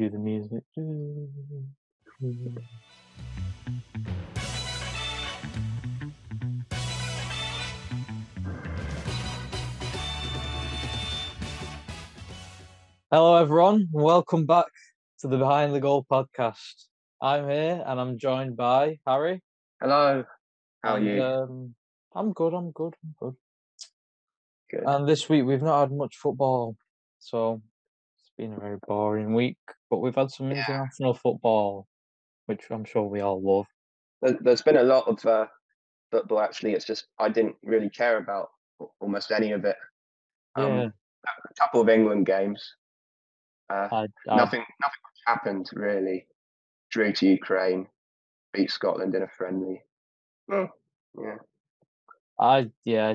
Cue the music. Hello, everyone. Welcome back to the Behind the Goal podcast. I'm here and I'm joined by Harry. Hello. How are and, you? Um, I'm good. I'm good. I'm good. Good. And this week we've not had much football, so it's been a very boring week. But we've had some Yeah. international football, which I'm sure we all love. There- There's been a lot of uh, football. Actually, it's just I didn't really care about almost any of it. Um, Yeah, A couple of England games. Uh, I, I nothing. Nothing much happened really. Drew to Ukraine. Beat Scotland in a friendly. Hmm, yeah. I yeah,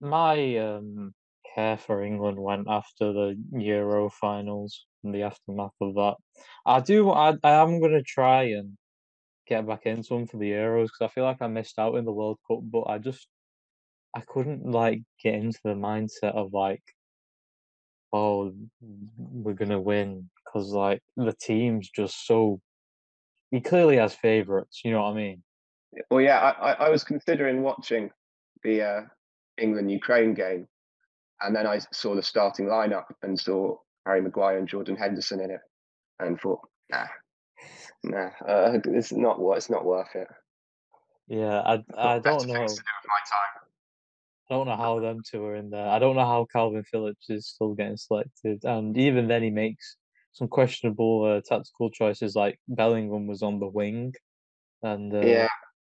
my um care for England went after the Euro finals and the aftermath of that. I do. I I am gonna try and get back into them for the Euros because I feel like I missed out in the World Cup, but I just I couldn't like get into the mindset of like, oh, we're gonna win because like the team's just so. He clearly has favourites. You know what I mean? Well, yeah. I, I was considering watching the uh, England Ukraine game, and then I saw the starting lineup and saw Harry Maguire and Jordan Henderson in it, and thought, nah, nah, uh, it's not what it's not worth it. Yeah, I I don't know. to do with my time. I don't know how them two are in there. I don't know how Kalvin Phillips is still getting selected, and even then he makes some questionable uh, tactical choices. Like Bellingham was on the wing, and uh, Yeah,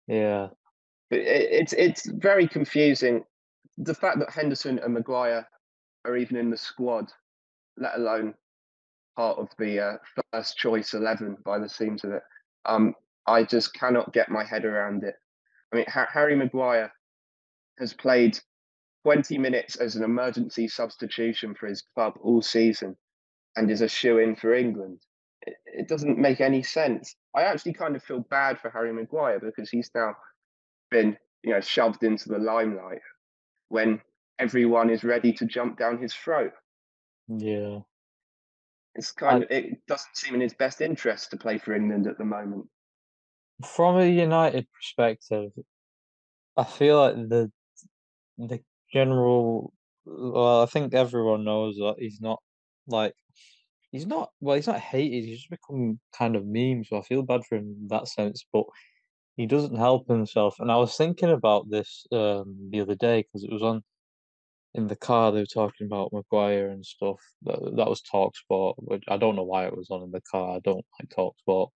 yeah, but it, it's it's very confusing. The fact that Henderson and Maguire are even in the squad, let alone part of the uh, first choice eleven by the seams of it, um, I just cannot get my head around it. I mean, ha- Harry Maguire has played 20 minutes as an emergency substitution for his club all season and is a shoe in for England. It, it doesn't make any sense. I actually kind of feel bad for Harry Maguire because he's now been, you know, shoved into the limelight when everyone is ready to jump down his throat. yeah. It's kind of it doesn't seem in his best interest to play for England at the moment. From a United perspective, I feel like the the general. Well, I think everyone knows that he's not like he's not well. He's not hated. He's just become kind of meme. So I feel bad for him in that sense, but. He doesn't help himself, and I was thinking about this um, the other day because it was on in the car they were talking about Maguire and stuff. That that was Talksport, which I don't know why it was on in the car. I don't like Talk Talksport.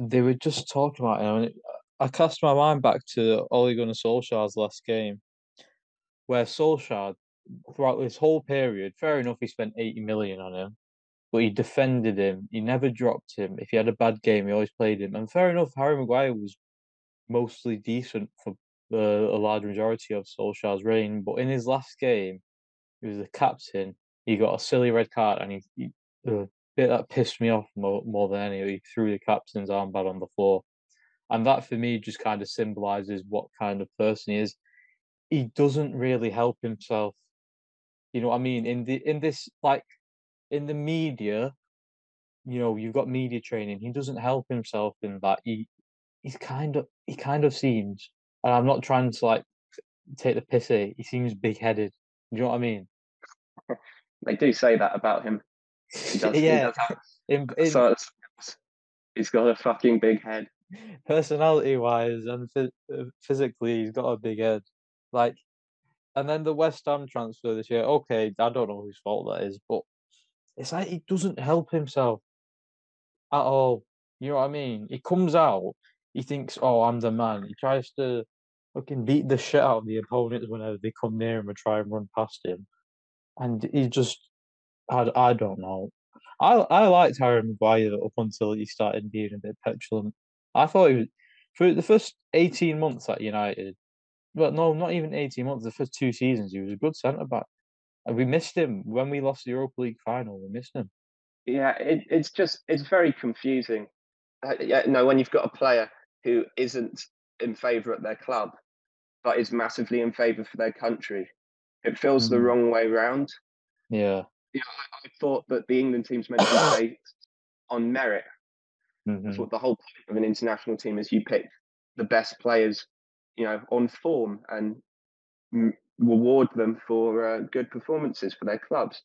They were just talking about it, and it, I cast my mind back to Ole Gunnar Solskjaer's last game, where Solskjaer, throughout this whole period, fair enough, he spent eighty million on him, but he defended him. He never dropped him. If he had a bad game, he always played him. And fair enough, Harry Maguire was mostly decent for the a large majority of Solskjaer's reign. But in his last game, he was the captain. He got a silly red card, and he, he bit that pissed me off more, more than any. He threw the captain's armband on the floor, and that for me just kind of symbolizes what kind of person he is. He doesn't really help himself. You know what I mean? In the in this like in the media, you know, you've got media training. He doesn't help himself in that. He he's kind of he kind of seems, and I'm not trying to like take the piss. here, He seems big headed. Do you know what I mean? They do say that about him. He does, he yeah. have In, in so he's got a fucking big head. personality wise and phys- uh, physically, he's got a big head. Like, and then the West Ham transfer this year. Okay, I don't know whose fault that is, but it's like he doesn't help himself at all. You know what I mean? He comes out, he thinks, "Oh, I'm the man." He tries to fucking beat the shit out of the opponents whenever they come near him and try and run past him, and he just, I, I don't know. I I liked Harry Maguire up until he started being a bit petulant. I thought he was for the first eighteen months at United. Well, no, not even eighteen months. The first two seasons, he was a good centre back, and we missed him when we lost the Europa League final. We missed him. Yeah, it, it's just it's very confusing. Uh, yeah, no, when you've got a player who isn't in favour at their club, but is massively in favour for their country, it feels the Mm. wrong way round. Yeah, know, I, I thought that the England team's meant to be based on merit. Mhm. That's what the whole point of an international team is. You pick the best players, you know, on form and reward them for uh, good performances for their clubs.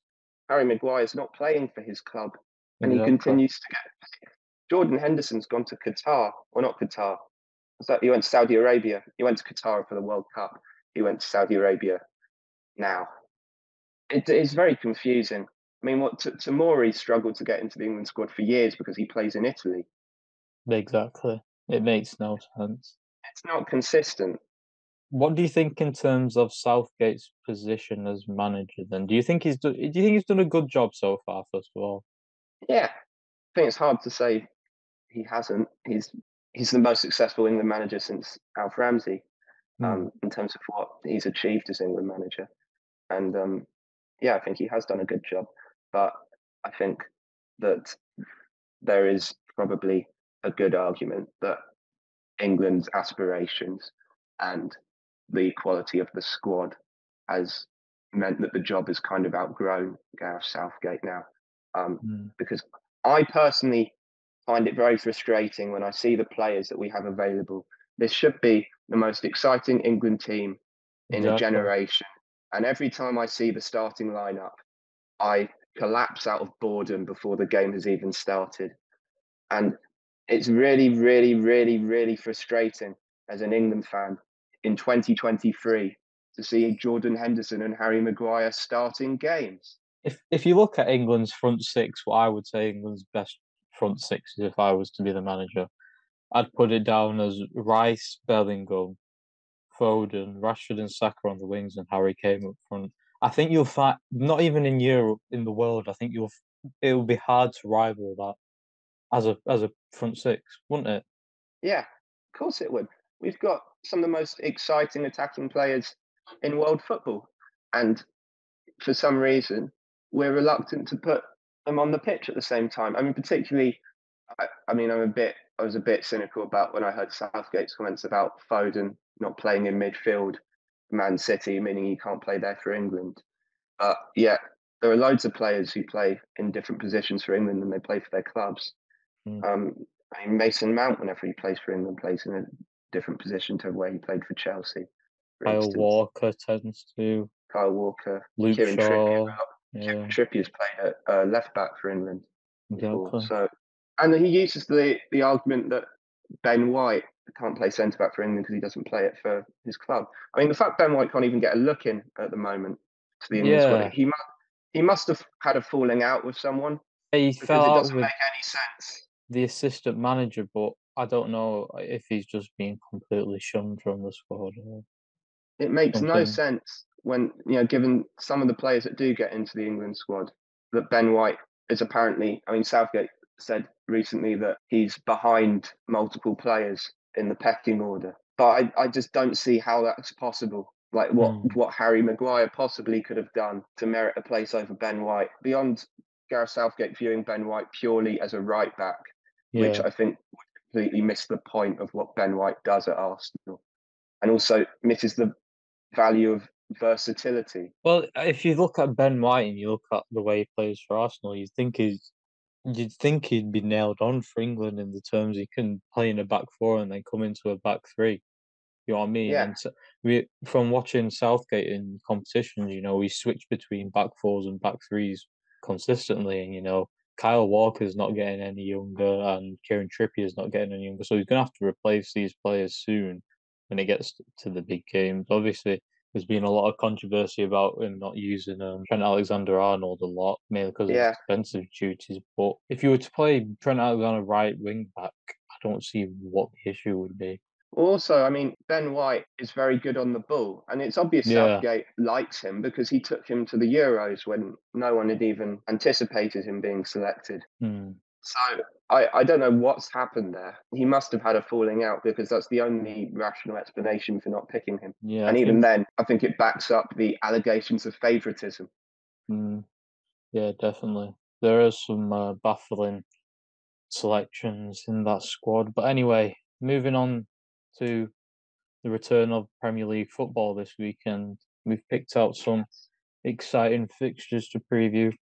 Harry Maguire is not playing for his club, and he Exactly. continues to get. Jordan Henderson's gone to Qatar, or not Qatar. So he went to Saudi Arabia. He went to Qatar for the World Cup. He went to Saudi Arabia now. It is very confusing. I mean, what T- Tomori struggled to get into the England squad for years because he plays in Italy. Exactly. It makes no sense. It's not consistent. What do you think in terms of Southgate's position as manager? Then, do you think he's do, do you think he's done a good job so far? First of all, Yeah, I think it's hard to say he hasn't. He's he's the most successful England manager since Alf Ramsey, Hmm. um, in terms of what he's achieved as England manager. And um, yeah, I think he has done a good job. But I think that there is probably a good argument that England's aspirations and the quality of the squad has meant that the job has kind of outgrown Gareth Southgate now. Um, Hmm. because I personally find it very frustrating when I see the players that we have available. This should be the most exciting England team in a generation. And every time I see the starting lineup, I collapse out of boredom before the game has even started. And it's really, really, really, really frustrating as an England fan in 2023 to see Jordan Henderson and Harry Maguire starting games. If if you look at England's front six, what I would say England's best front six is if I was to be the manager, I'd put it down as Rice, Bellingham, Foden, Rashford, and Saka on the wings, and Harry Kane up front. I think you'll find not even in Europe, in the world. I think you'll it will be hard to rival that as a as a front six, wouldn't it? Yeah, of course it would. We've got some of the most exciting attacking players in world football. And for some reason, we're reluctant to put them on the pitch at the same time. I mean, particularly, I, I mean, I'm a bit, I was a bit cynical about when I heard Southgate's comments about Foden not playing in midfield, for Man City, meaning he can't play there for England. But yeah, there are loads of players who play in different positions for England than they play for their clubs. Mm. Um, I mean, Mason Mount, whenever he plays for England, plays in a different position to where he played for Chelsea. For Kyle instance. Walker tends to. Kyle Walker, Luke Kieran Shaw. Trippier. Yeah, Trippier's played at uh, left back for England before. exactly. So, and he uses the the argument that Ben White can't play centre back for England because he doesn't play it for his club. I mean, the fact Ben White can't even get a look in at the moment to the England Yeah. squad, he must he must have had a falling out with someone He fell it out doesn't with make any sense. the assistant manager, but I don't know if he's just being completely shunned from the squad. or- It makes no sense when you know, given some of the players that do get into the England squad, that Ben White is apparently. I mean, Southgate said recently that he's behind multiple players in the pecking order, but I, I just don't see how that's possible. Like what Hmm. what Harry Maguire possibly could have done to merit a place over Ben White beyond Gareth Southgate viewing Ben White purely as a right back, which I think would completely miss the point of what Ben White does at Arsenal, and also misses the value of versatility. well, if you look at Ben White and you look at the way he plays for Arsenal, you'd think he's you'd think he'd be nailed on for England in the terms he can play in a back four and then come into a back three. You know what I mean? Yeah. And so we from watching Southgate in competitions, you know, we switch between back fours and back threes consistently, and you know, Kyle Walker's not getting any younger, and Kieran Trippier's not getting any younger, so he's gonna have to replace these players soon when it gets to the big games. Obviously, there's been a lot of controversy about him not using um, Trent Alexander Arnold a lot, mainly because Yeah. of defensive duties. But if you were to play Trent Alexander right wing back, I don't see what the issue would be. Also, I mean, Ben White is very good on the ball, and it's obvious Yeah. Southgate likes him because he took him to the Euros when no one had even anticipated him being selected. Hmm. So I, I don't know what's happened there. He must have had a falling out because that's the only rational explanation for not picking him. Yeah, I and even think- then, I think it backs up the allegations of favouritism. Mm, yeah, definitely. There are some uh, baffling selections in that squad. But anyway, moving on to the return of Premier League football this weekend, we've picked out some exciting fixtures to preview.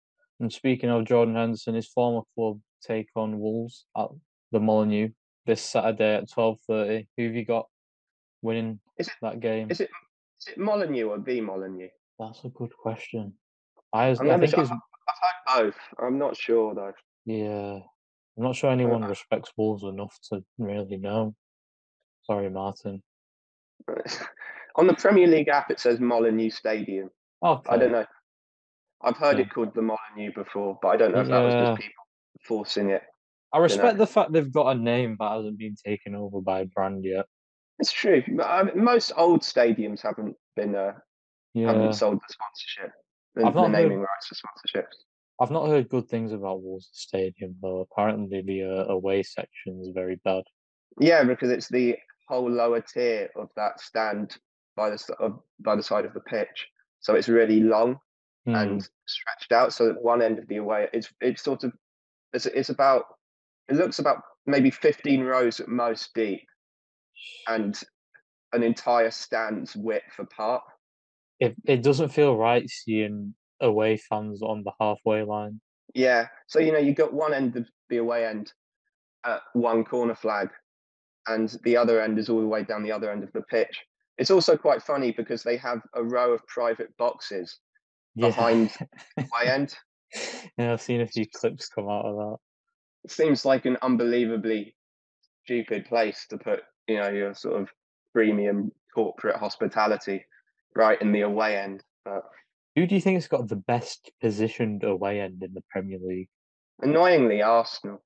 And speaking of Jordan Henderson, his former club take on Wolves at the Molineux this Saturday at twelve thirty. Who have you got winning Is it- that game? Is it is it Molineux or the Molineux? That's a good question. I, I think sure. it's I've heard both. I'm not sure though. yeah. I'm not sure anyone Uh, respects Wolves enough to really know. Sorry, Martin. On the Premier League app, it says Molineux Stadium. Okay. I don't know. I've heard Yeah. it called the Molineux before, but I don't know if that was just people forcing it. I respect the fact they've got a name that hasn't been taken over by a brand yet. It's true. most old stadiums haven't been uh, Yeah. haven't sold the sponsorship, the, I've the not heard- naming rights for sponsorships. I've not heard good things about Wolves Stadium though. Apparently the uh, away section is very bad. Yeah, because it's the whole lower tier of that stand by the of, by the side of the pitch, so it's really long Hmm. and stretched out. So at one end of the away, it's it's sort of it's it's about it looks about maybe fifteen rows at most deep, and an entire stand's width apart. it it doesn't feel right seeing away fans on the halfway line. Yeah, so you know you've got one end of the away end at one corner flag, and the other end is all the way down the other end of the pitch. It's also quite funny because they have a row of private boxes Behind my end. yeah, I've seen a few clips come out of that. It seems like an unbelievably stupid place to put, you know, your sort of premium corporate hospitality right in the away end. But Who do you think has got the best positioned away end in the Premier League? annoyingly, Arsenal.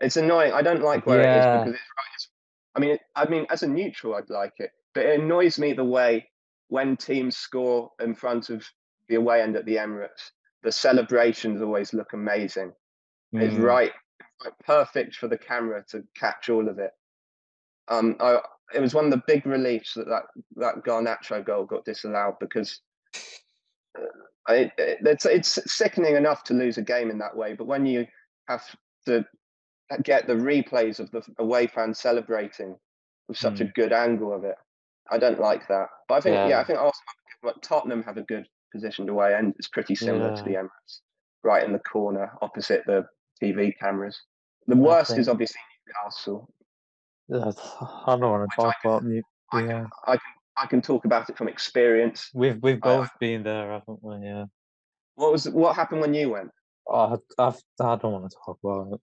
It's annoying. I don't like where it Yeah. is because it's right. It's, I mean, I mean, as a neutral, I'd like it, but it annoys me the way when teams score in front of the away end at the Emirates, the celebrations always look amazing. It's Mm, right, right, perfect for the camera to catch all of it. Um, I, it was one of the big reliefs that that, that Garnacho goal got disallowed because uh, I, it, it's, it's sickening enough to lose a game in that way, but when you have to get the replays of the away fans celebrating with such a mm. good angle of it, I don't like that. But I think, yeah, Yeah. I think Arsenal, but Tottenham have a good positioned away, and it's pretty similar to the Emirates, right in the corner opposite the TV cameras. The worst is obviously Newcastle. yeah, I don't want to I talk about New. I Yeah, can, I can I can talk about it from experience. we've we've I- both been there, haven't we? Yeah. What was what happened when you went? Oh, I, I've, I don't want to talk about it.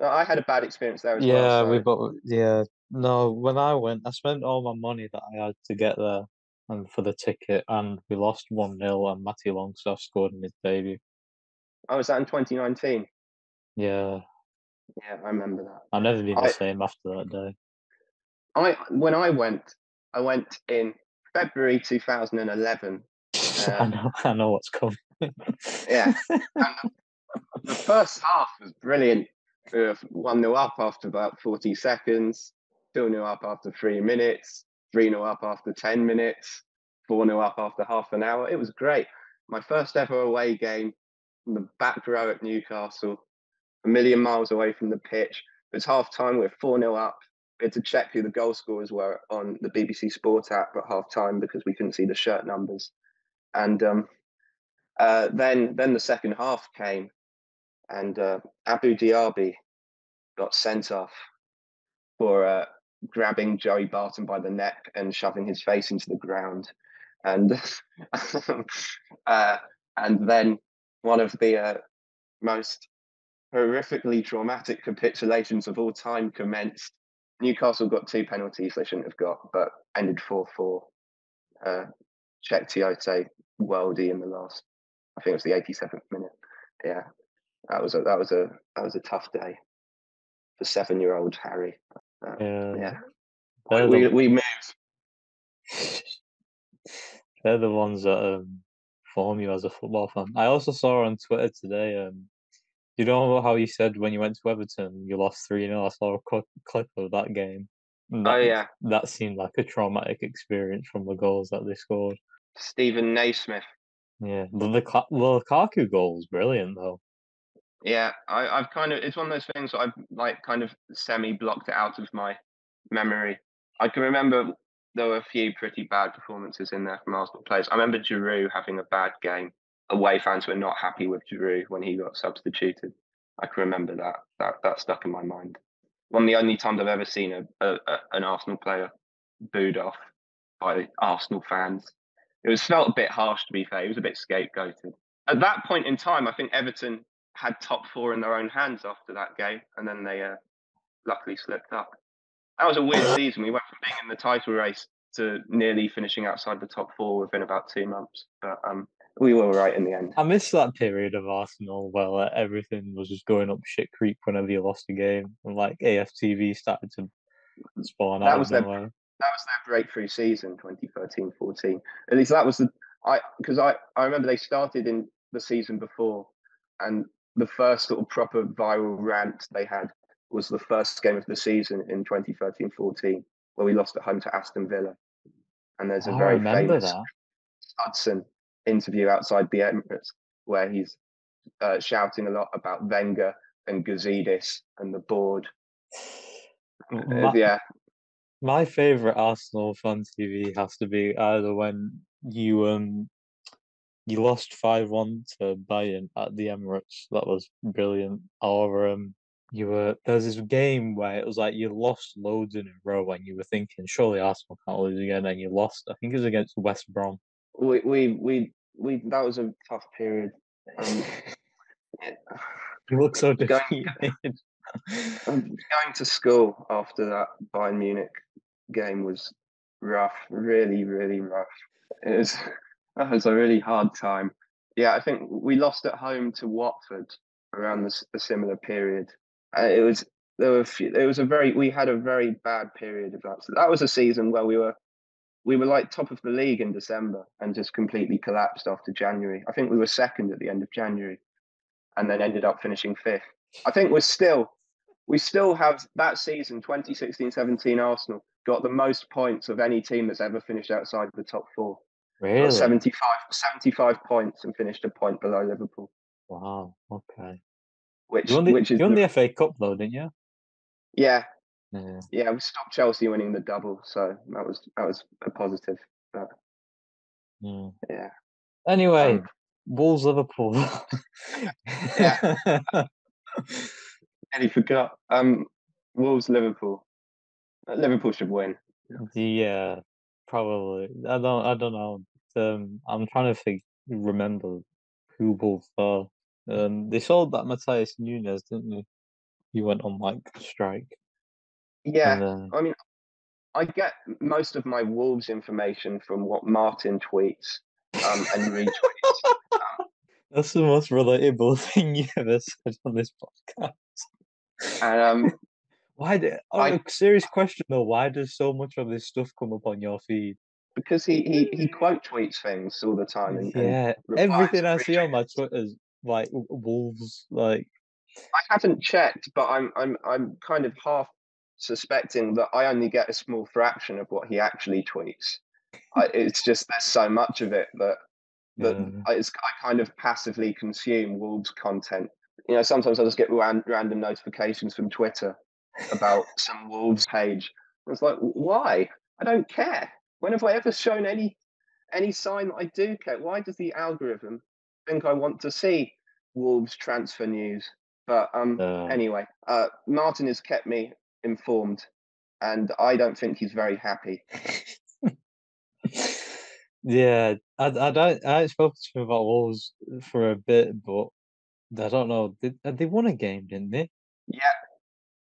Uh, I had a bad experience there as Yeah, well. we so- both. Yeah, no. When I went, I spent all my money that I had to get there and for the ticket, and we lost one 0 and Matty Longstaff scored in his debut. I was that in 2019. Yeah, Yeah, I remember that. I've never been the I- same after that day. I when I went, I went in February 2011. I Uh, know, I know what's coming. Yeah. And the first half was brilliant. We were 1 0 up after about 40 seconds, 2 0 up after three minutes, 3 0 up after 10 minutes, 4 0 up after half an hour. It was great. My first ever away game from the back row at Newcastle, a million miles away from the pitch. It was half time, we are 4 0 up. We had to check who the goal scorers were on the BBC Sport app at half time because we couldn't see the shirt numbers. And um, uh, then then the second half came, and uh, Abu Diaby got sent off for uh, grabbing Joey Barton by the neck and shoving his face into the ground, and uh, and then one of the uh, most horrifically traumatic capitulations of all time commenced. Newcastle got two penalties they shouldn't have got, but ended four four. Uh, Cheick Tiote worldy in the last I think it was the 87th minute. Yeah, that was a that was a that was a tough day for seven-year-old Harry. Yeah, Yeah, they're we the, we moved. they're the ones that um, form you as a football fan. I also saw on Twitter today. Um, you know how you said when you went to Everton you lost three 0 I saw a cl- clip of that game. and Oh that- yeah, that seemed like a traumatic experience from the goals that they scored. Steven Naismith. Yeah, the the, the Lukaku goal was brilliant though. Yeah, I, I've kind of it's one of those things I've like kind of semi blocked it out of my memory. I can remember there were a few pretty bad performances in there from Arsenal players. I remember Giroud having a bad game. away fans were not happy with Giroud when he got substituted. I can remember that. That that stuck in my mind. One of the only times I've ever seen a, a, a an Arsenal player booed off by Arsenal fans. It was felt a bit harsh, to be fair. He was a bit scapegoated. At that point in time, I think Everton had top four in their own hands after that game, and then they uh, luckily slipped up. That was a weird season. We went from being in the title race to nearly finishing outside the top four within about two months. But um, we were right in the end. I missed that period of Arsenal where like, everything was just going up shit creek whenever you lost a game, and like AFTV started to spawn that out was their. That was their breakthrough season, 2013-14. At least that was the I because I I remember they started in the season before, and the first sort of proper viral rant they had was the first game of the season in 2013-14, where we lost at home to Aston Villa. And there's a I very famous that. Hudson interview outside the Emirates where he's uh, shouting a lot about Wenger and Gazidis and the board. Uh, yeah, my favorite Arsenal fan TV has to be either when you um you lost five one to Bayern at the Emirates. That was brilliant. Or um you were there was this game where it was like you lost loads in a row and you were thinking surely Arsenal can't lose again and you lost. I think it was against West Brom. we we we, we that was a tough period. Um, You look so Going- defeated. Um, going to school after that Bayern Munich game was rough, really, really rough. It was that was a really hard time. Yeah, I think we lost at home to Watford around this, a similar period. Uh, it was there were a few, it was a very we had a very bad period of that. So that was a season where we were we were like top of the league in December and just completely collapsed after January. I think we were second at the end of January, and then ended up finishing fifth. I think we're still we still have that season 2016-17 Arsenal got the most points of any team that's ever finished outside the top four. Really? 75, 75 points and finished a point below Liverpool, Wow. Okay. which You won the, which is you won the- the FA Cup though, didn't you? yeah Yeah. yeah we stopped Chelsea winning the double, so that was that was a positive. But yeah. yeah, Anyway, Um, Wolves Liverpool. Yeah. Nearly forgot. Um, Wolves Liverpool. Liverpool should win. yeah, probably. I don't. I don't know. Um, I'm trying to think, remember who Wolves are. Um, they sold that Matheus Nunes, didn't they? He went on like strike. Yeah, And, uh, I mean, I get most of my Wolves information from what Martin tweets um, and retweets. that's the most relatable thing you ever said on this podcast. And um, Why did? Oh, I- a serious question though. Why does so much of this stuff come up on your feed? because he, he he quote tweets things all the time, and, and Yeah, replies everything I see on my retweets. is like Wolves. Like, I haven't checked, but I'm I'm I'm kind of half suspecting that I only get a small fraction of what he actually tweets. I, it's just there's so much of it that that yeah. I, it's, I kind of passively consume Wolves content. You know, sometimes I just get ran, random notifications from Twitter about some Wolves page. I was like, why? I don't care. When have I ever shown any any sign that I do care? Why does the algorithm think I want to see Wolves transfer news? But um, Uh, anyway, uh, Martin has kept me informed, and I don't think he's very happy. yeah, I, I don't. I ain't spoken to him about Wolves for a bit, but I don't know. Uh, they won a game, didn't they? Yeah.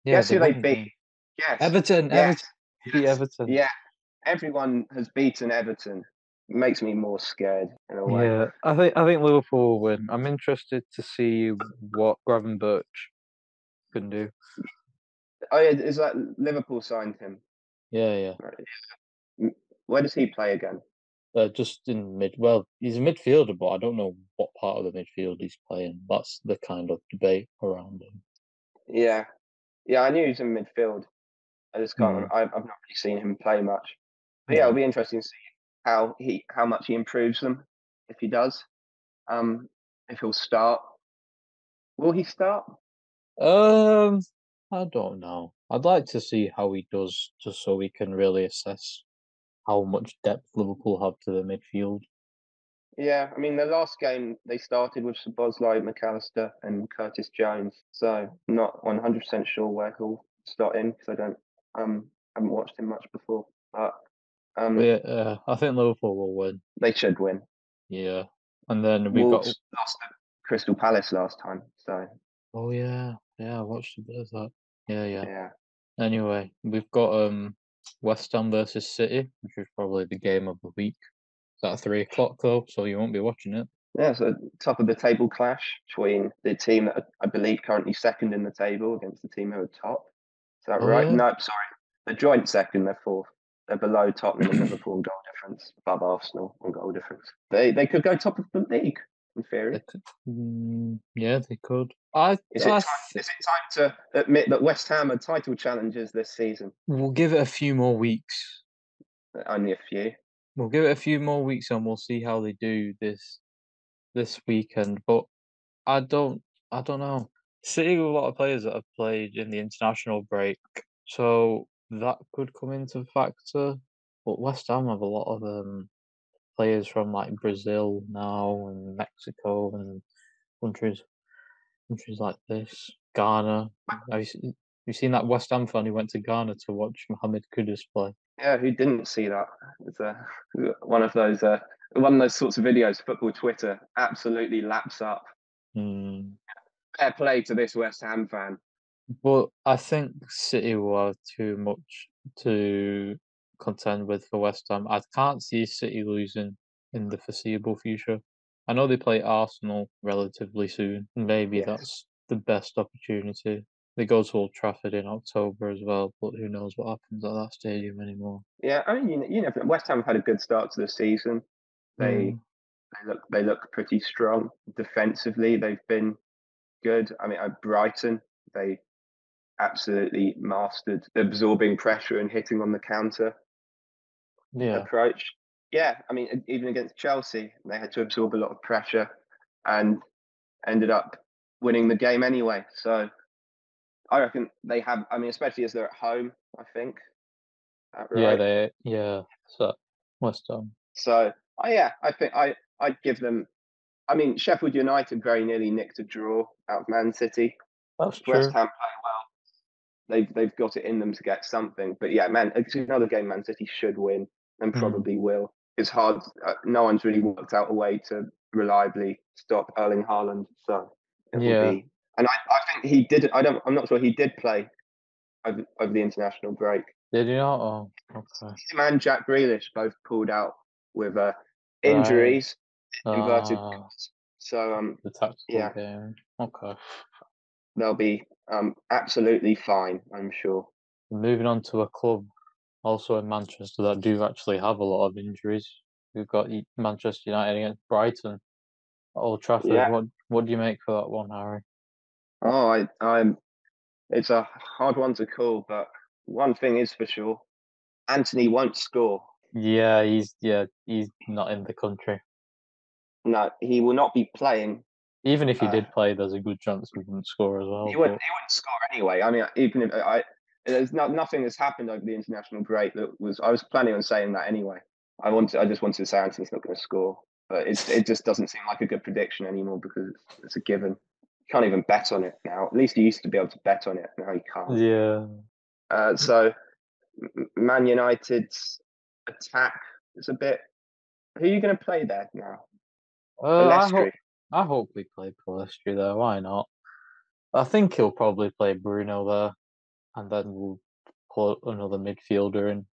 Yeah, Guess who they beat? Yes. Everton. Yes. Everton beat yes. Everton. Yeah, everyone has beaten Everton. Makes me more scared in a way. Yeah, I think I think Liverpool will win. I'm interested to see what Gravenberch can do. Oh yeah, is that Liverpool signed him? Yeah, yeah. Right. Where does he play again? Uh, just in mid. Well, he's a midfielder, but I don't know what part of the midfield he's playing. That's the kind of debate around him. Yeah, yeah, I knew he was in midfield. I just can't. Hmm. remember. I've, I've not really seen him play much. But yeah, Yeah. it'll be interesting to see how he how much he improves them if he does. Um, if he'll start. Will he start? Um, I don't know. I'd like to see how he does, just so we can really assess how much depth Liverpool have to the midfield. Yeah, I mean, the last game they started with Szoboszlai, Mac Allister, and Curtis Jones. So not 100% sure where he'll start in because I don't um haven't watched him much before. But um, yeah, uh, I think Liverpool will win. they should win. Yeah, and then we've got. Lost to Crystal Palace last time, so Oh yeah, yeah. I watched a bit of that. Yeah, yeah. yeah. Anyway, we've got um West Ham versus City, which is probably the game of the week. It's at three o'clock though, so you won't be watching it. Yeah, so top of the table clash between the team that I believe currently second in the table against the team who are top. Is that Oh, right? yeah? No, sorry. The joint second, they're fourth. They're below Tottenham and Liverpool in goal difference, above Arsenal on goal difference. They they could go top of the league in theory. They could, mm, yeah, they could. I, Is it, I time, is it time to admit that West Ham are title challengers this season? we'll give it a few more weeks. Only a few. We'll give it a few more weeks and we'll see how they do this this weekend. But I don't I don't know. City have a lot of players that have played in the international break, so that could come into factor. But West Ham have a lot of um players from like Brazil now and Mexico and countries countries like this. Ghana. Have you, seen, that West Ham fan who went to Ghana to watch Mohamed Kudus play? Yeah, who didn't see that? It's a, one of those uh, one of those sorts of videos football Twitter absolutely laps up. Hmm. Fair play to this West Ham fan. But I think City will have too much to contend with for West Ham. I can't see City losing in the foreseeable future. I know they play Arsenal relatively soon. Maybe Yes. that's the best opportunity. They go to Old Trafford in October as well, but who knows what happens at that stadium anymore. Yeah, I mean, you, you never. West Ham have had a good start to the season. They Mm, they look they look pretty strong defensively. They've been good. I mean, at Brighton, they absolutely mastered absorbing pressure and hitting on the counter yeah, approach. Yeah, I mean, even against Chelsea, they had to absorb a lot of pressure and ended up winning the game anyway. So I reckon they have. I mean, especially as they're at home. I think. That yeah, they, yeah. So West Ham. So, oh yeah, I think I I'd give them. I mean, Sheffield United very nearly nicked a draw out of Man City. That's West true. Ham play well. They've they've got it in them to get something. But yeah, man, it's another game Man City should win and Mm. probably will. It's hard. Uh, no one's really worked out a way to reliably stop Erling Haaland. So it will Yeah. be. And I, I think he did. I don't. I'm not sure he did play over, over the international break. Did you not? Oh, okay. Him and Jack Grealish both pulled out with uh, injuries. Inverted. Ah. So um, the tactical Yeah. game. Okay. they'll be um absolutely fine. I'm sure. Moving on to a club also in Manchester that do actually have a lot of injuries. We've got Manchester United against Brighton Old Trafford. Yeah. What what do you make for that one, Harry? Oh, I, I'm. It's a hard one to call, but one thing is for sure: Antony won't score. Yeah, he's yeah he's not in the country. No, he will not be playing. Even if he Uh, did play, there's a good chance he wouldn't score as well. He wouldn't. but- He wouldn't score anyway. I mean, even if I, there's not nothing has happened over the international break that was. I was planning on saying that anyway. I wanted. I just wanted to say Antony's not going to score, but it's, it just doesn't seem like a good prediction anymore because it's, it's a given. You can't even bet on it now. At least you used to be able to bet on it. Now you can't. Yeah. Uh, so Man United's attack is a bit. Who are you going to play there now? Uh, I, I hope we play Pellistri there. Why not? I think he'll probably play Bruno there, and then we'll put another midfielder in,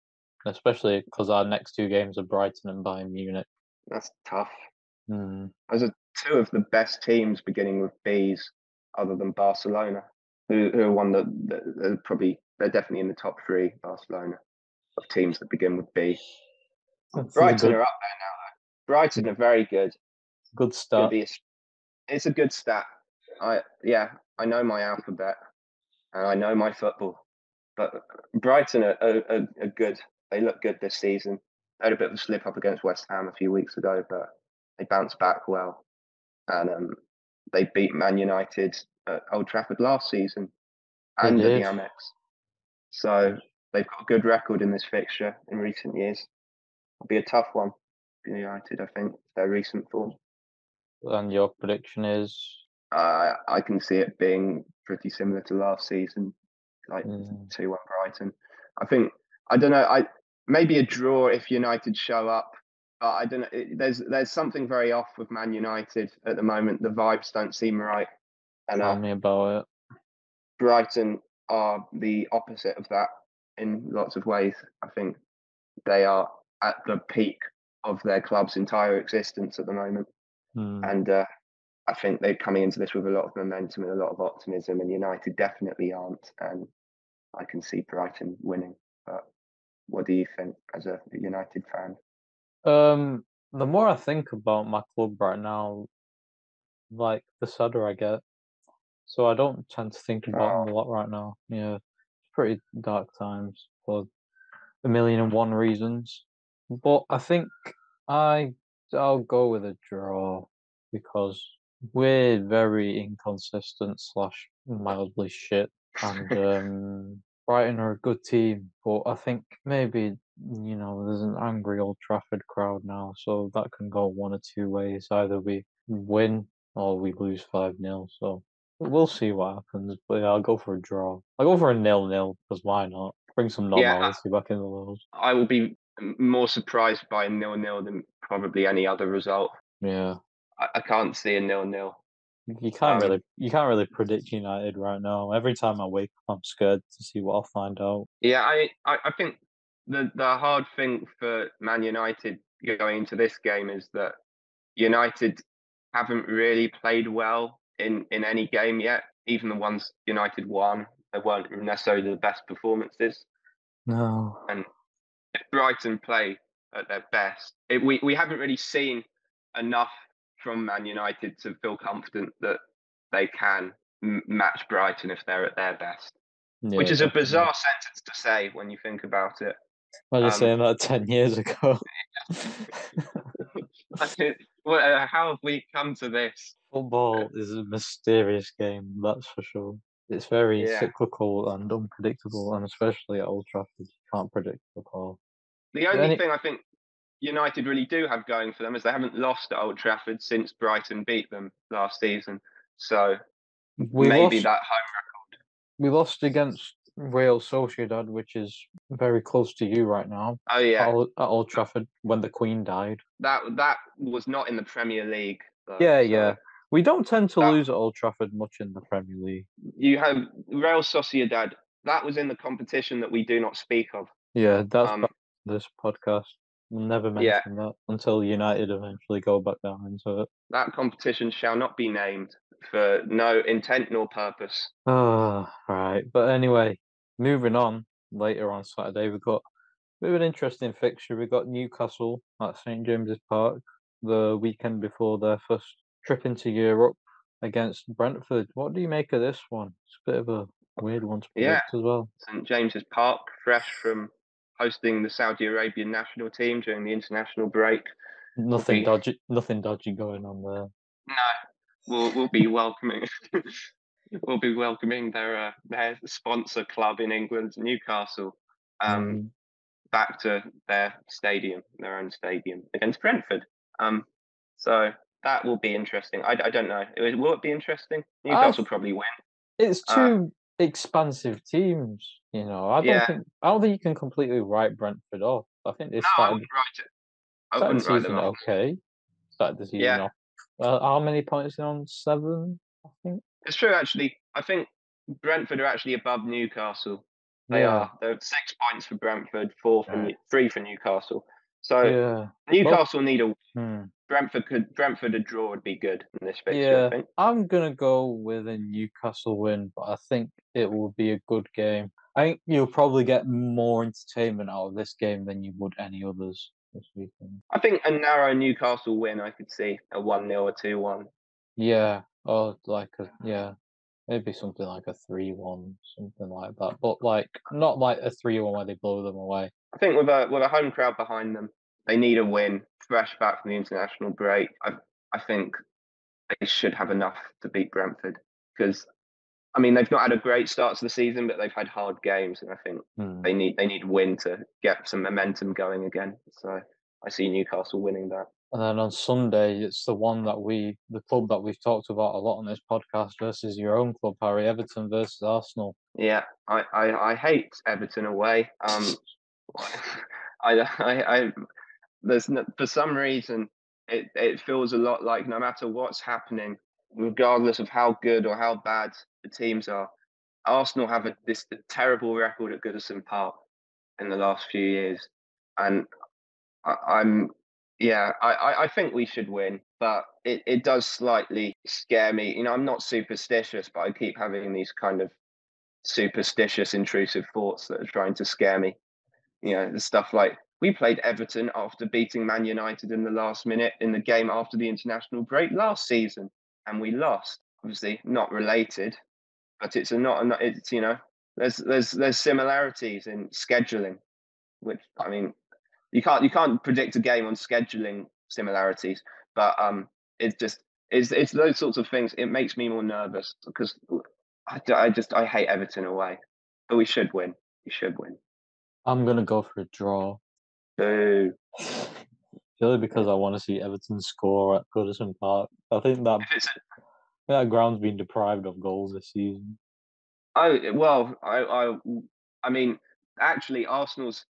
especially because our next two games are Brighton and Bayern Munich. That's tough. Hmm. Those are two of the best teams beginning with B's, other than Barcelona, who, who are one that, that probably they're definitely in the top three. Barcelona of teams that begin with B. A Brighton are up there now. Though. Brighton are very good. good start. be a it's a good stat. I yeah, I know my alphabet and I know my football, but Brighton are, are, are, are good. They look good this season. They had a bit of a slip up against West Ham a few weeks ago, but they bounced back well, and um, they beat Man United at Old Trafford last season and at the. Amex. So they've got a good record in this fixture in recent years. It'll be a tough one. for United. I think their recent form. And your prediction is? Uh, I can see it being pretty similar to last season, like Mm. two one Brighton. I think I don't know. I maybe a draw if United show up, I don't know. It, there's there's something very off with Man United at the moment. The vibes don't seem right, and Tell uh, me about it. Brighton are the opposite of that in lots of ways. I think they are at the peak of their club's entire existence at the moment, Hmm. and uh, I think they're coming into this with a lot of momentum and a lot of optimism. And United definitely aren't, and I can see Brighton winning. But what do you think as a United fan? Um, the more I think about my club right now, like the sadder I get. So I don't tend to think about them a lot right now. Yeah, it's pretty dark times for a million and one reasons. But I think I I'll go with a draw because we're very inconsistent slash mildly shit, and um, Brighton are a good team. But I think maybe you know there's an angry Old Trafford crowd now, so that can go one or two ways. Either we win or we lose five 0 So we'll see what happens. But yeah, I'll go for a draw. I'll go for a nil nil because why not? Bring some Yeah, normality back in the world. I will be more surprised by a nil nil than probably any other result. Yeah. I, I can't see a nil nil. You can't Um, really you can't really predict United right now. Every time I wake up I'm scared to see what I'll find out. Yeah, I, I, I think the the hard thing for Man United going into this game is that United haven't really played well in, in any game yet. Even the ones United won, they weren't necessarily the best performances. No. And if Brighton play at their best, it, we, we haven't really seen enough from Man United to feel confident that they can m- match Brighton if they're at their best. Which Yeah, is a bizarre sentence to say when you think about it. I was um, saying that ten years ago. well, uh, how have we come to this? Football is a mysterious game, that's for sure. It's very Yeah. cyclical and unpredictable, and especially at Old Trafford, you can't predict football. The only any- thing I think United really do have going for them is they haven't lost at Old Trafford since Brighton beat them last season. So We maybe lost, that home record. we lost against Real Sociedad, which is very close to you right now. Oh At, yeah, Old, at Old Trafford when the Queen died. that that was not in the Premier League. though, Yeah, so yeah. We don't tend to That- lose at Old Trafford much in the Premier League. You have Real Sociedad. That was in the competition that we do not speak of. Yeah, that's Um, this podcast. Never Yeah. mention that until United eventually go back down into it. That competition shall not be named for no intent nor purpose. Oh, right. But anyway, moving on. Later on Saturday, we've got a bit of an interesting fixture. We've got Newcastle at St James's Park the weekend before their first trip into Europe against Brentford. What do you make of this one? It's a bit of a oh, weird one to Yeah. predict as well. St James's Park, fresh from hosting the Saudi Arabian national team during the international break. Nothing be- dodgy. Nothing dodgy going on there. No, we'll we'll be welcoming. we'll be welcoming their uh, their sponsor club in England, Newcastle, um, Mm, back to their stadium, their own stadium against Brentford. Um, so that will be interesting. I, I don't know. It- Will it be interesting? Newcastle I've- probably win. It's Uh, two expansive teams. You know, I don't Yeah. think I don't think you can completely write Brentford off. I think they No, I started wouldn't write it. I wouldn't write them off. okay. Started the season Yeah. off. Well, how many points are on? Seven, I think. It's true, actually. I think Brentford are actually above Newcastle. They yeah, are. They're six points for Brentford, four for Yeah. Three for Newcastle. So yeah. Newcastle need a Hmm. Brentford could Brentford a draw would be good in this fixture. Yeah. I think. I'm gonna go with a Newcastle win, but I think it will be a good game. I think you'll probably get more entertainment out of this game than you would any others this weekend. I think a narrow Newcastle win. I could see a one 0 or two one. Yeah, or like a yeah, maybe something like a three-one, something like that. But like not like a three-one where they blow them away. I think with a with a home crowd behind them, they need a win. Fresh back from the international break, I I think they should have enough to beat Brentford because. I mean, they've not had a great start to the season, but they've had hard games, and I think Hmm. they need they need win to get some momentum going again. So I see Newcastle winning that. And then on Sunday, it's the one that we, the club that we've talked about a lot on this podcast versus your own club, Harry Everton versus Arsenal. Yeah, I, I, I hate Everton away. Um, I, I, I, there's no, for some reason it, it feels a lot like no matter what's happening, regardless of how good or how bad the teams are, Arsenal have a, this terrible record at Goodison Park in the last few years, and I, am yeah, I, I think we should win, but it, it does slightly scare me. You know, I'm not superstitious, but I keep having these kind of superstitious, intrusive thoughts that are trying to scare me. You know, the stuff like we played Everton after beating Man United in the last minute in the game after the international break last season, and we lost. Obviously, not related, but it's a not. A, it's you know, there's there's there's similarities in scheduling, which I mean, you can't you can't predict a game on scheduling similarities, but um, it's just it's it's those sorts of things. It makes me more nervous because I, I just I hate Everton away, but we should win. We should win. I'm gonna go for a draw. Boo. Purely because I want to see Everton score at Goodison Park. I think that that ground's been deprived of goals this season. Oh well, I I I mean, actually, Arsenal's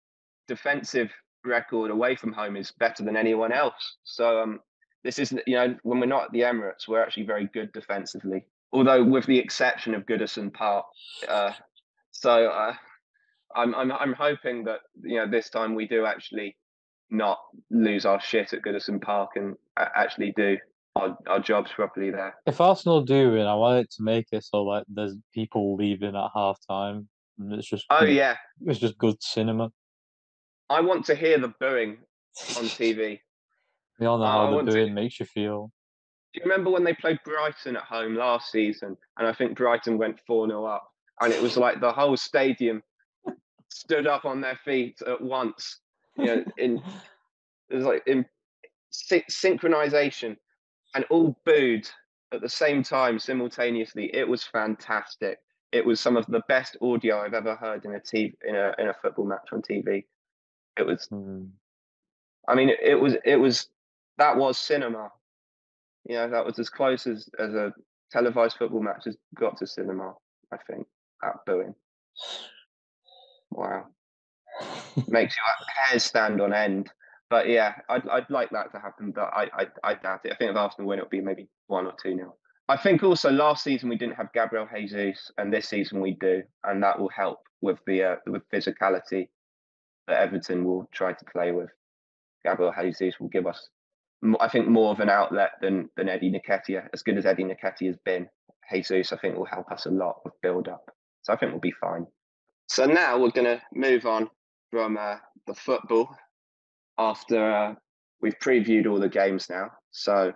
defensive record away from home is better than anyone else. So um, this isn't you know when we're not at the Emirates, we're actually very good defensively. Although with the exception of Goodison Park, uh, so uh, I'm I'm I'm hoping that you know this time we do actually not lose our shit at Goodison Park and actually do our, our jobs properly there. If Arsenal do win, I want it to make it so like there's people leaving at half time. And it's just oh yeah, it's just good cinema. I want to hear the booing on TV. we all know how the booing to... makes you feel. Do you remember when they played Brighton at home last season? And I think Brighton went 4 0 up. And it was like the whole stadium stood up on their feet at once. You know, in it was like in synchronization and all booed at the same time simultaneously. It was fantastic. It was some of the best audio I've ever heard in a TV in a in a football match on TV. It was. Mm. I mean, it, it was. It was. That was cinema. You know, that was as close as as a televised football match has got to cinema. I think at booing. Wow, makes your hair stand on end. But yeah, I'd I'd like that to happen, but I I, I doubt it. I think if Arsenal win, it'll be maybe one or two nil. I think also last season we didn't have Gabriel Jesus, and this season we do, and that will help with the uh, with physicality that Everton will try to play with. Gabriel Jesus will give us, I think, more of an outlet than than Eddie Nketiah. As good as Eddie Nketiah has been, Jesus I think will help us a lot with build up. So I think we'll be fine. So now we're going to move on from uh, the football after uh, we've previewed all the games now. So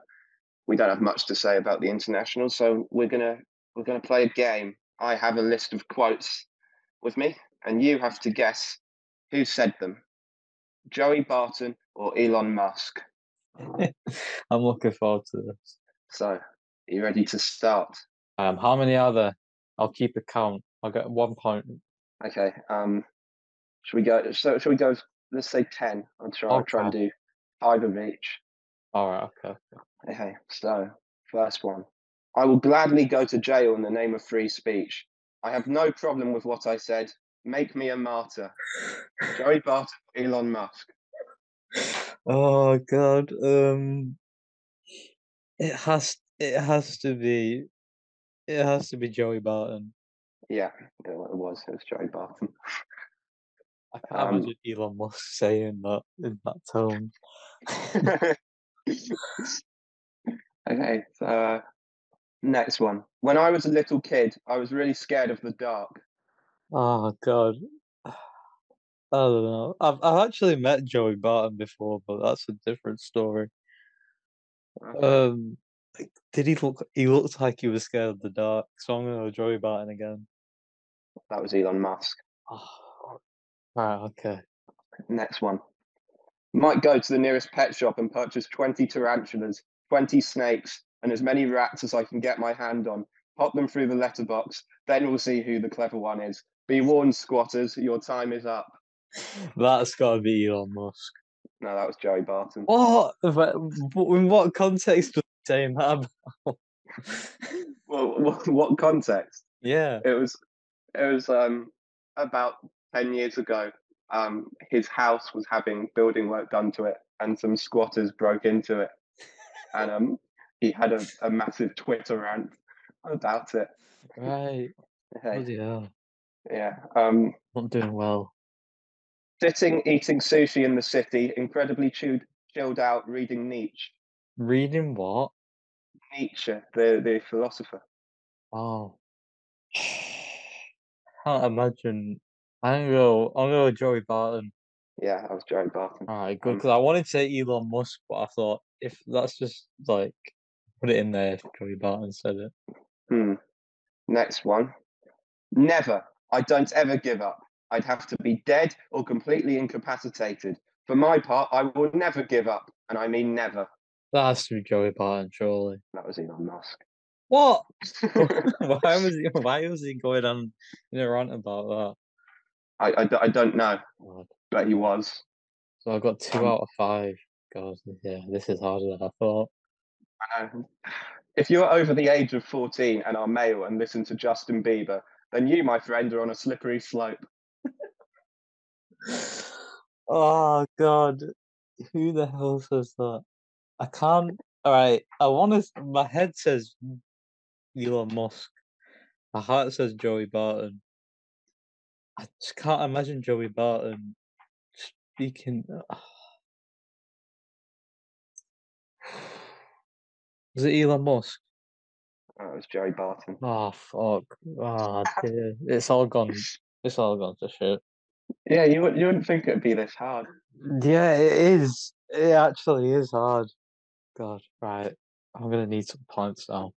we don't have much to say about the international. So we're gonna we're gonna play a game. I have a list of quotes with me, and you have to guess who said them? Joey Barton or Elon Musk? I'm looking forward to this. So, are you ready to start? Um, how many are there? I'll keep a count. I'll get one point. Okay. Um, should we go? So, should we go? Let's say ten. I'll try. I'll try and do five of each. All right. Okay. Okay. So, first one. I will gladly go to jail in the name of free speech. I have no problem with what I said. Make me a martyr. Joey Barton, Elon Musk. Oh God. Um it has it has to be it has to be Joey Barton. Yeah, it was. It was Joey Barton. I can't um, imagine Elon Musk saying that in that tone. okay, so uh, next one. When I was a little kid, I was really scared of the dark. Oh God. I don't know. I've I've actually met Joey Barton before, but that's a different story. Um, did he look? He looked like he was scared of the dark. So I'm gonna go Joey Barton again. That was Elon Musk. Oh, right. Okay. Next one. Might go to the nearest pet shop and purchase twenty tarantulas, twenty snakes, and as many rats as I can get my hand on. Pop them through the letterbox. Then we'll see who the clever one is. Be warned, squatters, your time is up. That's got to be Elon Musk. No, that was Joey Barton. What? In what context was he saying that about? well, what, what context? Yeah. It was it was um about ten years ago. Um, his house was having building work done to it, and some squatters broke into it, and um, he had a, a massive Twitter rant about it. Right. Hey, Bloody hell. yeah. Um, Not doing well. sitting eating sushi in the city, incredibly chewed, chilled out, reading Nietzsche. Reading what? Nietzsche, the the philosopher. Oh. Can't imagine. I'm gonna go. I'm gonna go Joey Barton. Yeah, that was Joey Barton. All right, good. Um, Because I wanted to say Elon Musk, but I thought if that's just like put it in there, Joey Barton said it. Hmm. Next one. Never. I don't ever give up. I'd have to be dead or completely incapacitated. For my part, I will never give up, and I mean never. That has to be Joey Barton, surely. That was Elon Musk. What? why was he? Why was he going on in a rant about I, I, I don't know. God. but he was. So I got two Um, out of five. God, yeah, this is harder than I thought. I know. If you're over the age of 14 and are male and listen to Justin Bieber, then you, my friend, are on a slippery slope. Oh God, who the hell says that? I can't. All right, I want to. My head says Elon Musk. My heart says Joey Barton. I just can't imagine Joey Barton speaking. Was it Elon Musk? That was Joey Barton. Oh fuck! Oh dear, it's all gone. It's all gone to shit. Yeah, you, wouldn't- you wouldn't think it'd be this hard. Yeah, it is. It actually is hard. God, right. I'm gonna need some points now.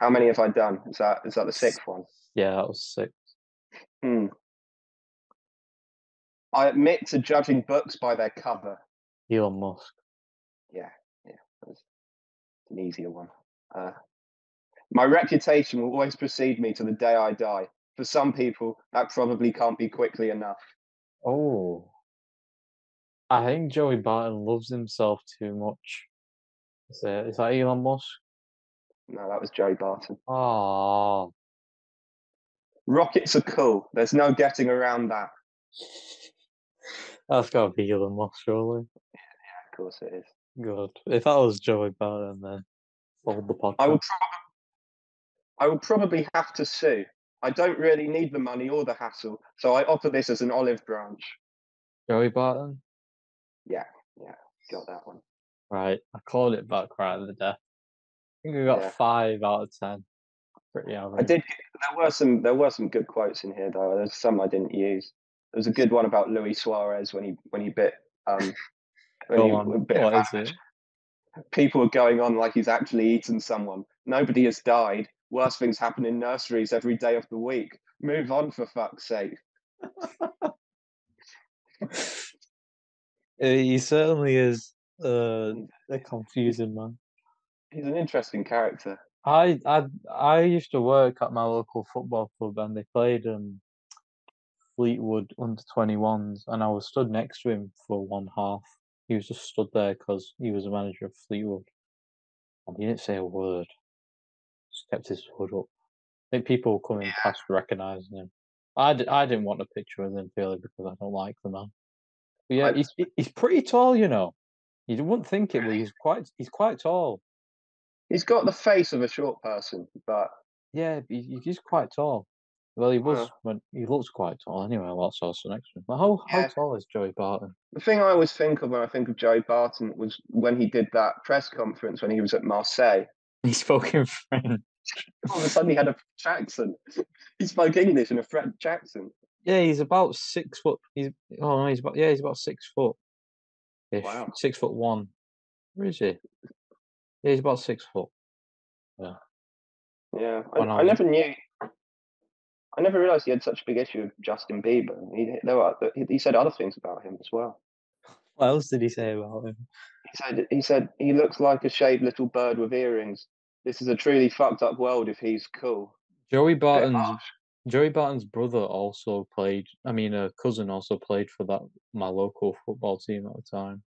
How many have I done? Is that is that the sixth one? Yeah, that was six. Hmm. I admit to judging books by their cover. Elon Musk. Yeah, yeah, that's an easier one. Uh, my reputation will always precede me to the day I die. For some people, that probably can't be quickly enough. Oh. I think Joey Barton loves himself too much. Is that, is that Elon Musk? No, that was Joey Barton. Oh. Rockets are cool. There's no getting around that. That's gotta be Elon Musk, surely. Yeah, yeah, of course it is. Good. If that was Joey Barton, then fold the podcast. I will probably, I will probably have to sue. I don't really need the money or the hassle, so I offer this as an olive branch. Joey Barton? Yeah, yeah, got that one. Right. I called it back right at the death. I think we got Yeah. five out of ten. Pretty average. I did. There were some. There were some good quotes in here, though. There's some I didn't use. There was a good one about Luis Suarez when he when he bit. Um, when Go he on. bit What is it? People are going on like he's actually eaten someone. Nobody has died. Worse things happen in nurseries every day of the week. Move on for fuck's sake. He certainly is uh, a confusing man. He's an interesting character. I I I used to work at my local football club and they played um Fleetwood under 21s and I was stood next to him for one half. He was just stood there because he was a manager of Fleetwood. And he didn't say a word. Just kept his hood up. I think people were coming past recognising him. I, d- I didn't want a picture with him purely because I don't like the man. But yeah, he's he's pretty tall, you know. You wouldn't think it, but he's quite he's quite tall. He's got the face of a short person, but Yeah, he, he- he's quite tall. Well, he was when he looks quite tall anyway. Lots also next. But how how Yeah. tall is Joey Barton? the thing I always think of when I think of Joey Barton was when he did that press conference when he was at Marseille. He spoke in French. All of a sudden, he had a accent. He spoke English in a French accent. Yeah, he's about six foot. He's oh no, he's about yeah, he's about six foot. Wow. Six foot one. Where is he? Yeah, he's about six foot. Yeah, I, When I I never knew. I never realised he had such a big issue with Justin Bieber. He, there were, he- he said other things about him as well. What else did he say about him? He said he said he looks like a shaved little bird with earrings. This is a truly fucked up world if he's cool. Joey Bit Barton's. Joey Barton's brother also played. I mean, a cousin also played for that my local football team at the time.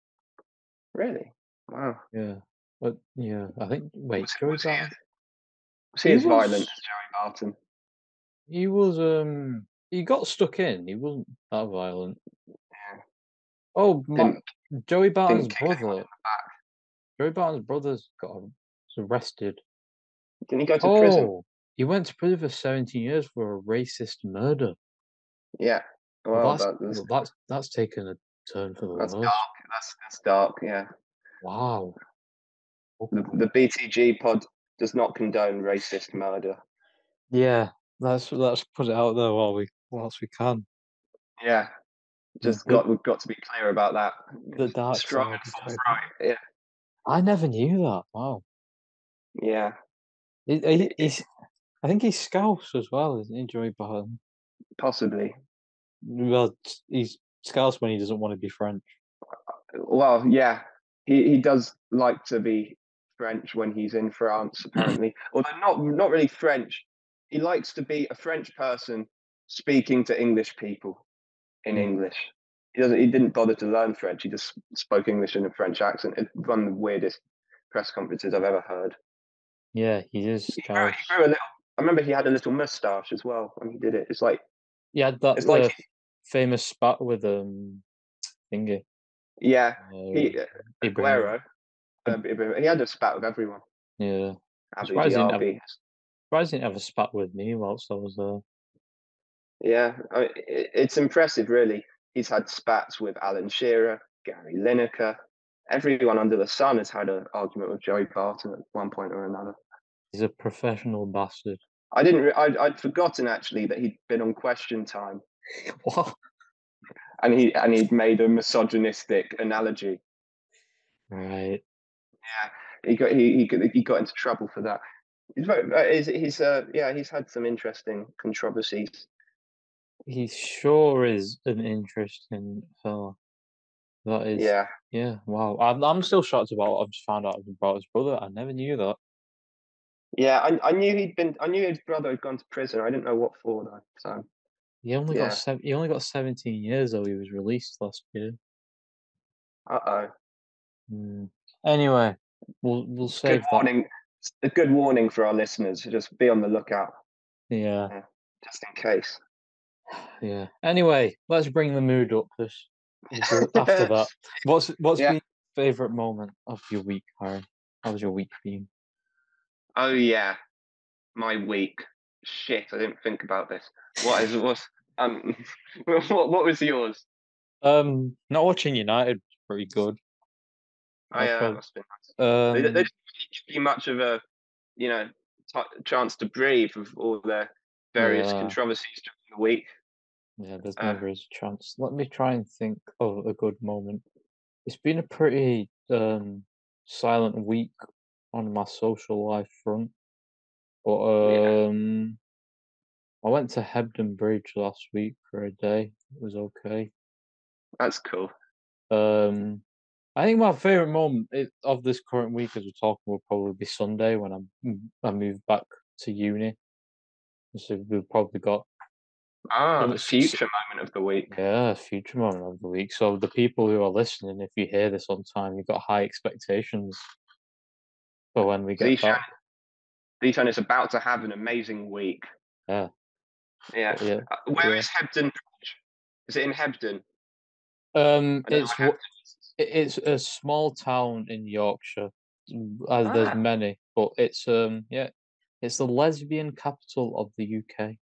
Really? Wow. Yeah. But yeah, I think wait, Was, Joey was he, was he He as violent as Joey Barton? He was um he got stuck in. He wasn't that violent. Yeah. Oh, Didn't Joey Barton's kick anyone in brother. Joey Barton's brother's got arrested. didn't he go to prison? Oh, he went to prison for 17 years for a racist murder. Yeah. Well, Well, that's that's that's that's taken a turn for the that's worse. dark. That's that's dark. Yeah. Wow. The, the BTG pod does not condone racist murder. Yeah, let's let's put it out there while we whilst we can. Yeah. Just got we've got to be clear about that. the dark Strong side and forthright. Yeah. I never knew that. Wow. Yeah. He, he, he's, I think he's Scouse as well, isn't he, Joey Barton? Possibly. Well, he's Scouse when he doesn't want to be French. Well, yeah. He he does like to be French when he's in France, apparently. Although not not really French. He likes to be a French person speaking to English people in Mm. English. He doesn't. He didn't bother to learn French. He just spoke English in a French accent. It's one of the weirdest press conferences I've ever heard. Yeah, he is He grew, he grew a little. I remember he had a little moustache as well when he did it. It's like yeah, that it's like famous spat with um thingy. yeah. Uh, He Aguero. Ibrahim- he had a spat with everyone. Yeah. Abu Surprised he didn't have- Dhabi. Surprised he didn't have a spat with me whilst I was there. Yeah, I it, it's impressive, really. He's had spats with Alan Shearer, Gary Lineker. Everyone under the sun has had an argument with Joey Barton at one point or another. He's a professional bastard. I didn't. Re- I'd, I'd forgotten actually that he'd been on Question Time, What? and he and he'd made a misogynistic analogy. Right. Yeah, he got he he got, he got into trouble for that. He's very, uh, he's, he's uh yeah he's had some interesting controversies. He sure is an interesting fella. That is. Yeah, Yeah. Wow. I'm I'm still shocked about what I've just found out about his brother. I never knew that. yeah. I, I knew he'd been. I knew his brother had gone to prison. I didn't know what for though. So He only Yeah. got seven, he only got 17 years though. He was released last year. uh oh. Hmm. Anyway, we'll we'll save Good that. warning. A good warning for our listeners. to Just be on the lookout, Yeah. just in case. Yeah. Anyway, let's bring the mood up. This after that. What's what's Yeah. been your favorite moment of your week, Harry? How was your week been? Oh yeah, my week. Shit, I didn't think about this. What is what's um what what was yours? Um, not watching United pretty good. I uh, prob- must have been nice. Um, They, they didn't really give you much of a you know t- chance to breathe with all the various Yeah. controversies during the week. Yeah, there's Uh, never is a chance. Let me try and think of a good moment. It's been a pretty um silent week on my social life front. But Yeah. um I went to Hebden Bridge last week for a day. It was okay. That's cool. Um I think my favourite moment of this current week as we're talking will probably be Sunday when I'm m- I move back to uni. So we've probably got Ah, the future moment of the week. Yeah, future moment of the week. So the people who are listening, if you hear this on time, you've got high expectations for when we get Zeeshan, back. Zeeshan is about to have an amazing week. Yeah. Yeah. Yeah. Uh, Where Yeah. is Hebden Is it in Hebden? Um, I don't know it's it- it's a small town in Yorkshire. As there's Ah. many, but it's um yeah, it's the lesbian capital of the UK.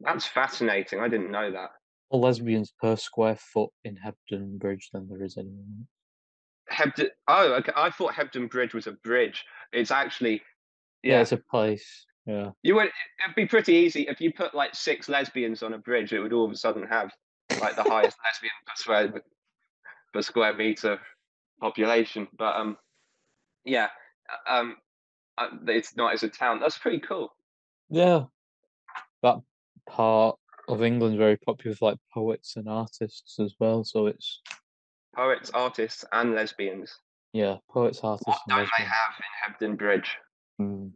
That's fascinating. I didn't know that. More lesbians per square foot in Hebden Bridge than there is anywhere. else. Hebden. Oh, okay. I thought Hebden Bridge was a bridge. It's actually, Yeah, yeah. it's a place. Yeah. You would. It'd be pretty easy if you put like six lesbians on a bridge. It would all of a sudden have like the highest lesbian per square per square meter population. But um, yeah. Um, uh, it's not as a town. That's pretty cool. Yeah, that part of England's very popular with like poets and artists as well. So it's Poets, artists, and lesbians. yeah, poets, artists, What and don't they have in Hebden Bridge? Mm,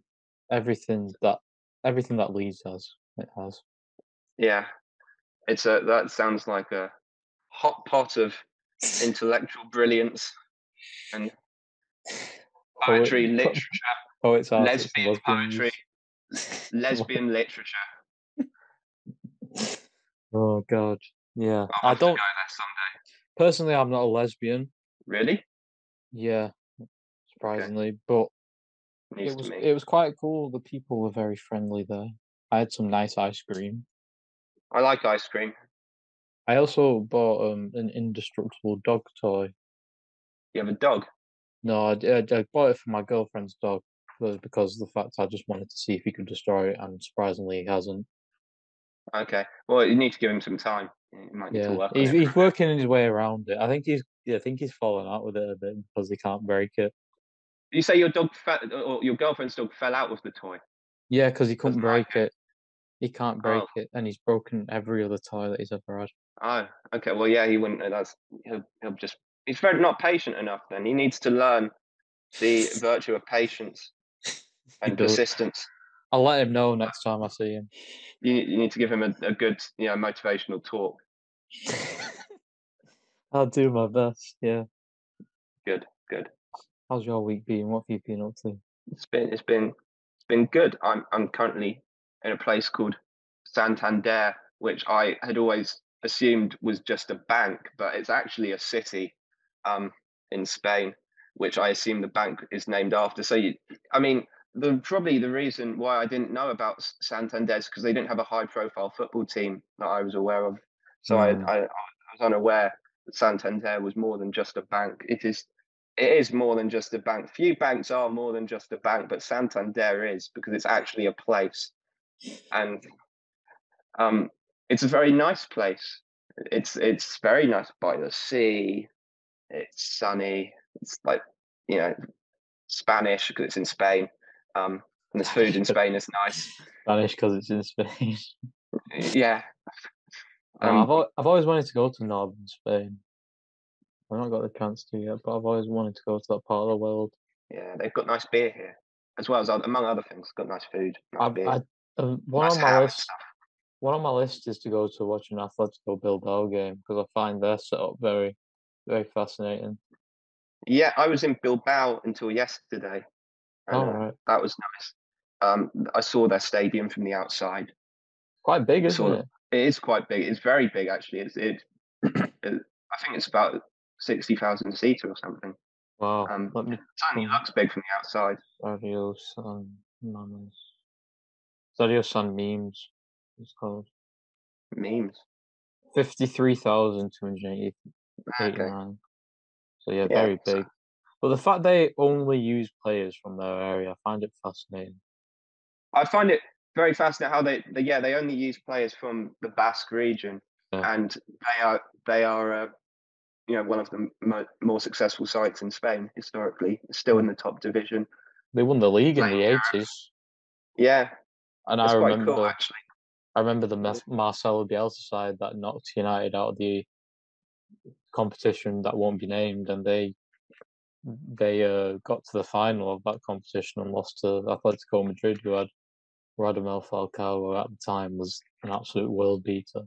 everything that everything that Leeds has, it has. Yeah, it's a. That sounds like a hot pot of intellectual brilliance. and poetry, po- literature, Poets, artists, lesbian poetry, lesbian literature. Oh god, yeah. I don't go there someday. personally. I'm not a lesbian. Really? Yeah, surprisingly, but News it was it was quite cool. The people were very friendly there. I had some nice ice cream. I like ice cream. I also bought um an indestructible dog toy. You have a dog. No, I bought it for my girlfriend's dog because of the fact I just wanted to see if he could destroy it, and surprisingly, he hasn't. Okay. Well, you need to give him some time. You might need to Yeah, work he's he's working his way around it. I think he's yeah, I think he's fallen out with it a bit because he can't break it. You say your dog or your girlfriend's dog fell out with the toy. Yeah, because he couldn't Doesn't like break it. He can't break Oh. it, and he's broken every other toy that he's ever had. Oh, okay. Well, yeah, he wouldn't. uh, That's he'll he'll just he's very not patient enough. Then he needs to learn the virtue of patience and persistence. I'll let him know next time I see him. You you need to give him a, a good you know motivational talk. I'll do my best. Yeah. Good, good. How's your week been? What have you been up to? It's been it's been it's been good. I'm I'm currently in a place called Santander, which I had always assumed was just a bank, but it's actually a city um, in Spain, which I assume the bank is named after. So you, I mean, the probably the reason why I didn't know about Santander is because they didn't have a high-profile football team that I was aware of. So Mm. I, I I was unaware that Santander was more than just a bank. It is it is more than just a bank. Few banks are more than just a bank, but Santander is because it's actually a place, and um, it's a very nice place. It's it's very nice by the sea. It's sunny. It's like you know Spanish because it's in Spain. Um, and the food in Spain is nice. Spanish because it's in Spain. Yeah. No, Um, I've al- I've always wanted to go to northern Spain. I've not got the chance to yet, but I've always wanted to go to that part of the world. yeah, they've got nice beer here, as well as among other things, got nice food, nice I, beer, I, uh, one nice on my list. stuff. One on my list is to go to watch an Atletico Bilbao game because I find their setup very, very fascinating. Yeah, I was in Bilbao until yesterday. and, All uh, right, That was nice. Um, I saw their stadium from the outside. quite big, isn't saw it? It is quite big. It's very big, actually. It's it. it I think it's about sixty thousand seater or something. Wow. Um, Let me It certainly looks big from the outside. Stadio San Mames. Stadio San Memes. It's called Memes. fifty-three thousand two hundred eighty. Okay. 89. So yeah, Yeah, very so- big. But the fact they only use players from their area, I find it fascinating. I find it very fascinating how they, they yeah they only use players from the Basque region, Yeah. and they are they are uh, you know one of the mo- more successful sites in Spain historically. Still in the top division. They won the league in the eighties, Yeah, and that's I quite remember cool actually. I remember the Mas- Marcelo Bielsa side that knocked United out of the competition that won't be named, and they they uh, got to the final of that competition and lost to Atletico Madrid, who had Radamel Falcao, who at the time was an absolute world beater.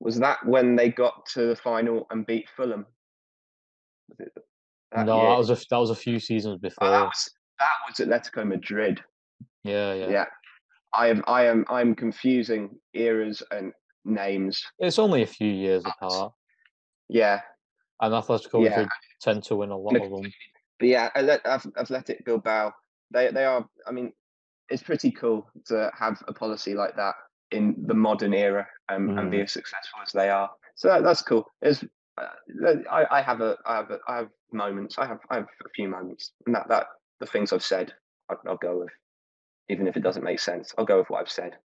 Was that when they got to the final and beat Fulham? Was it that no, year? that was a that was a few seasons before. Oh, that was that was Atletico Madrid. yeah, yeah, Yeah. I am I am I'm confusing eras and names. It's only a few years But- apart, Yeah, and Atletico Yeah. Madrid tend to win a lot of them. but yeah, Athletic Bilbao. They they are. I mean, it's pretty cool to have a policy like that in the modern era um, and be Mm. as successful as they are. So that, that's cool. It's, uh, I, I have a I have a, I have moments. I have I have a few moments, and that that the things I've said, I, I'll go with, even if it doesn't make sense. I'll go with what I've said.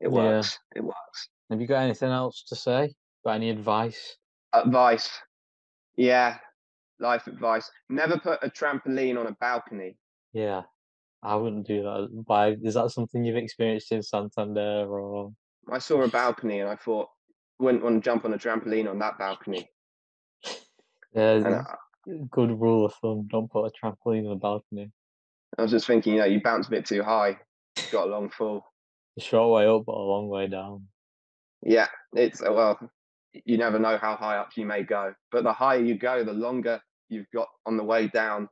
It Yeah. works. It works. Have you got anything else to say? Got any advice? Advice. Yeah, life advice. Never put a trampoline on a balcony. Yeah, I wouldn't do that. Why is that something you've experienced in Santander or? I saw a balcony and I thought, wouldn't want to jump on a trampoline on that balcony. Yeah, good rule of thumb: don't put a trampoline on a balcony. I was just thinking, you know, you bounce a bit too high, got a long fall. A short way up, but a long way down. Yeah, it's uh, well, you never know how high up you may go, but the higher you go, the longer you've got on the way down,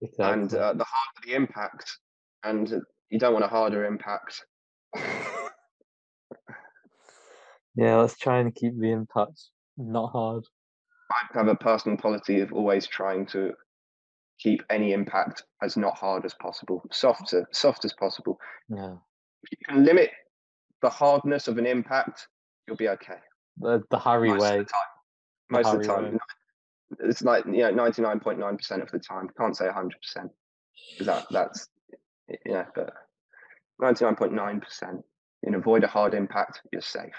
Exactly. and uh, the harder the impact, and you don't want a harder impact. yeah, let's try and keep the impact not hard. I have a personal policy of always trying to keep any impact as not hard as possible, soft, soft as possible. Yeah. If you can limit the hardness of an impact, you'll be okay. The the Harry Most way. of the time. The Most of the time. way. It's like you know, ninety nine point nine percent of the time. Can't say hundred percent. That that's yeah, but ninety nine point nine percent. You know, avoid a hard impact, you're safe.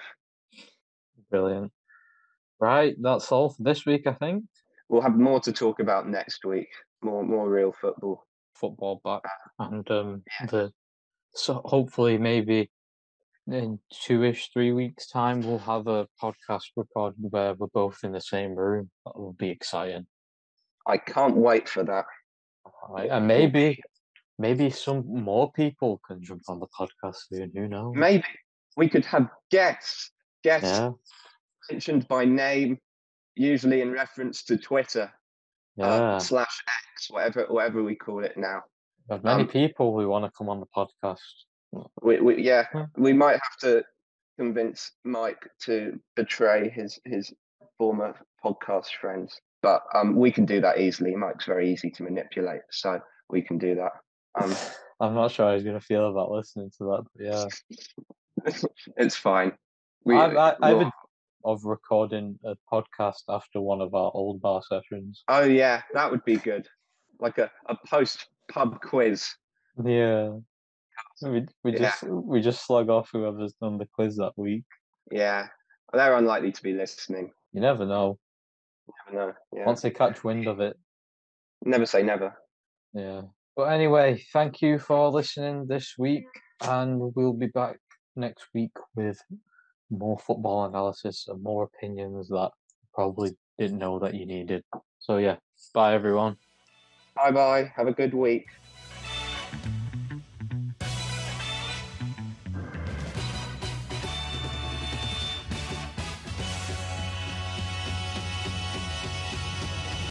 Brilliant. Right, that's all for this week, I think. We'll have more to talk about next week. More more real football. Football back. And um the so hopefully maybe in two ish, three weeks time we'll have a podcast recorded where we're both in the same room. That will be exciting. I can't wait for that. Right. And maybe maybe some more people can jump on the podcast soon. Who knows? Maybe we could have guests, guests Yeah. mentioned by name, usually in reference to Twitter Yeah. uh, slash X, whatever whatever we call it now. There's many um, people who want to come on the podcast. We, we yeah, we might have to convince Mike to betray his his former podcast friends, but um, we can do that easily. Mike's very easy to manipulate, so we can do that. Um, I'm not sure how he's gonna feel about listening to that, but yeah. it's fine. We, I, I, I we'll- would of recording a podcast after one of our old bar sessions. oh yeah, that would be good. Like a, a post pub quiz. Yeah. We we Yeah. just we just slug off whoever's done the quiz that week. Yeah, they're unlikely to be listening. You never know. Never know. Yeah, Once they catch wind of it. never say never. Yeah. But anyway, thank you for listening this week, and we'll be back next week with more football analysis and more opinions that probably didn't know that you needed. So yeah, bye everyone. Bye bye. Have a good week.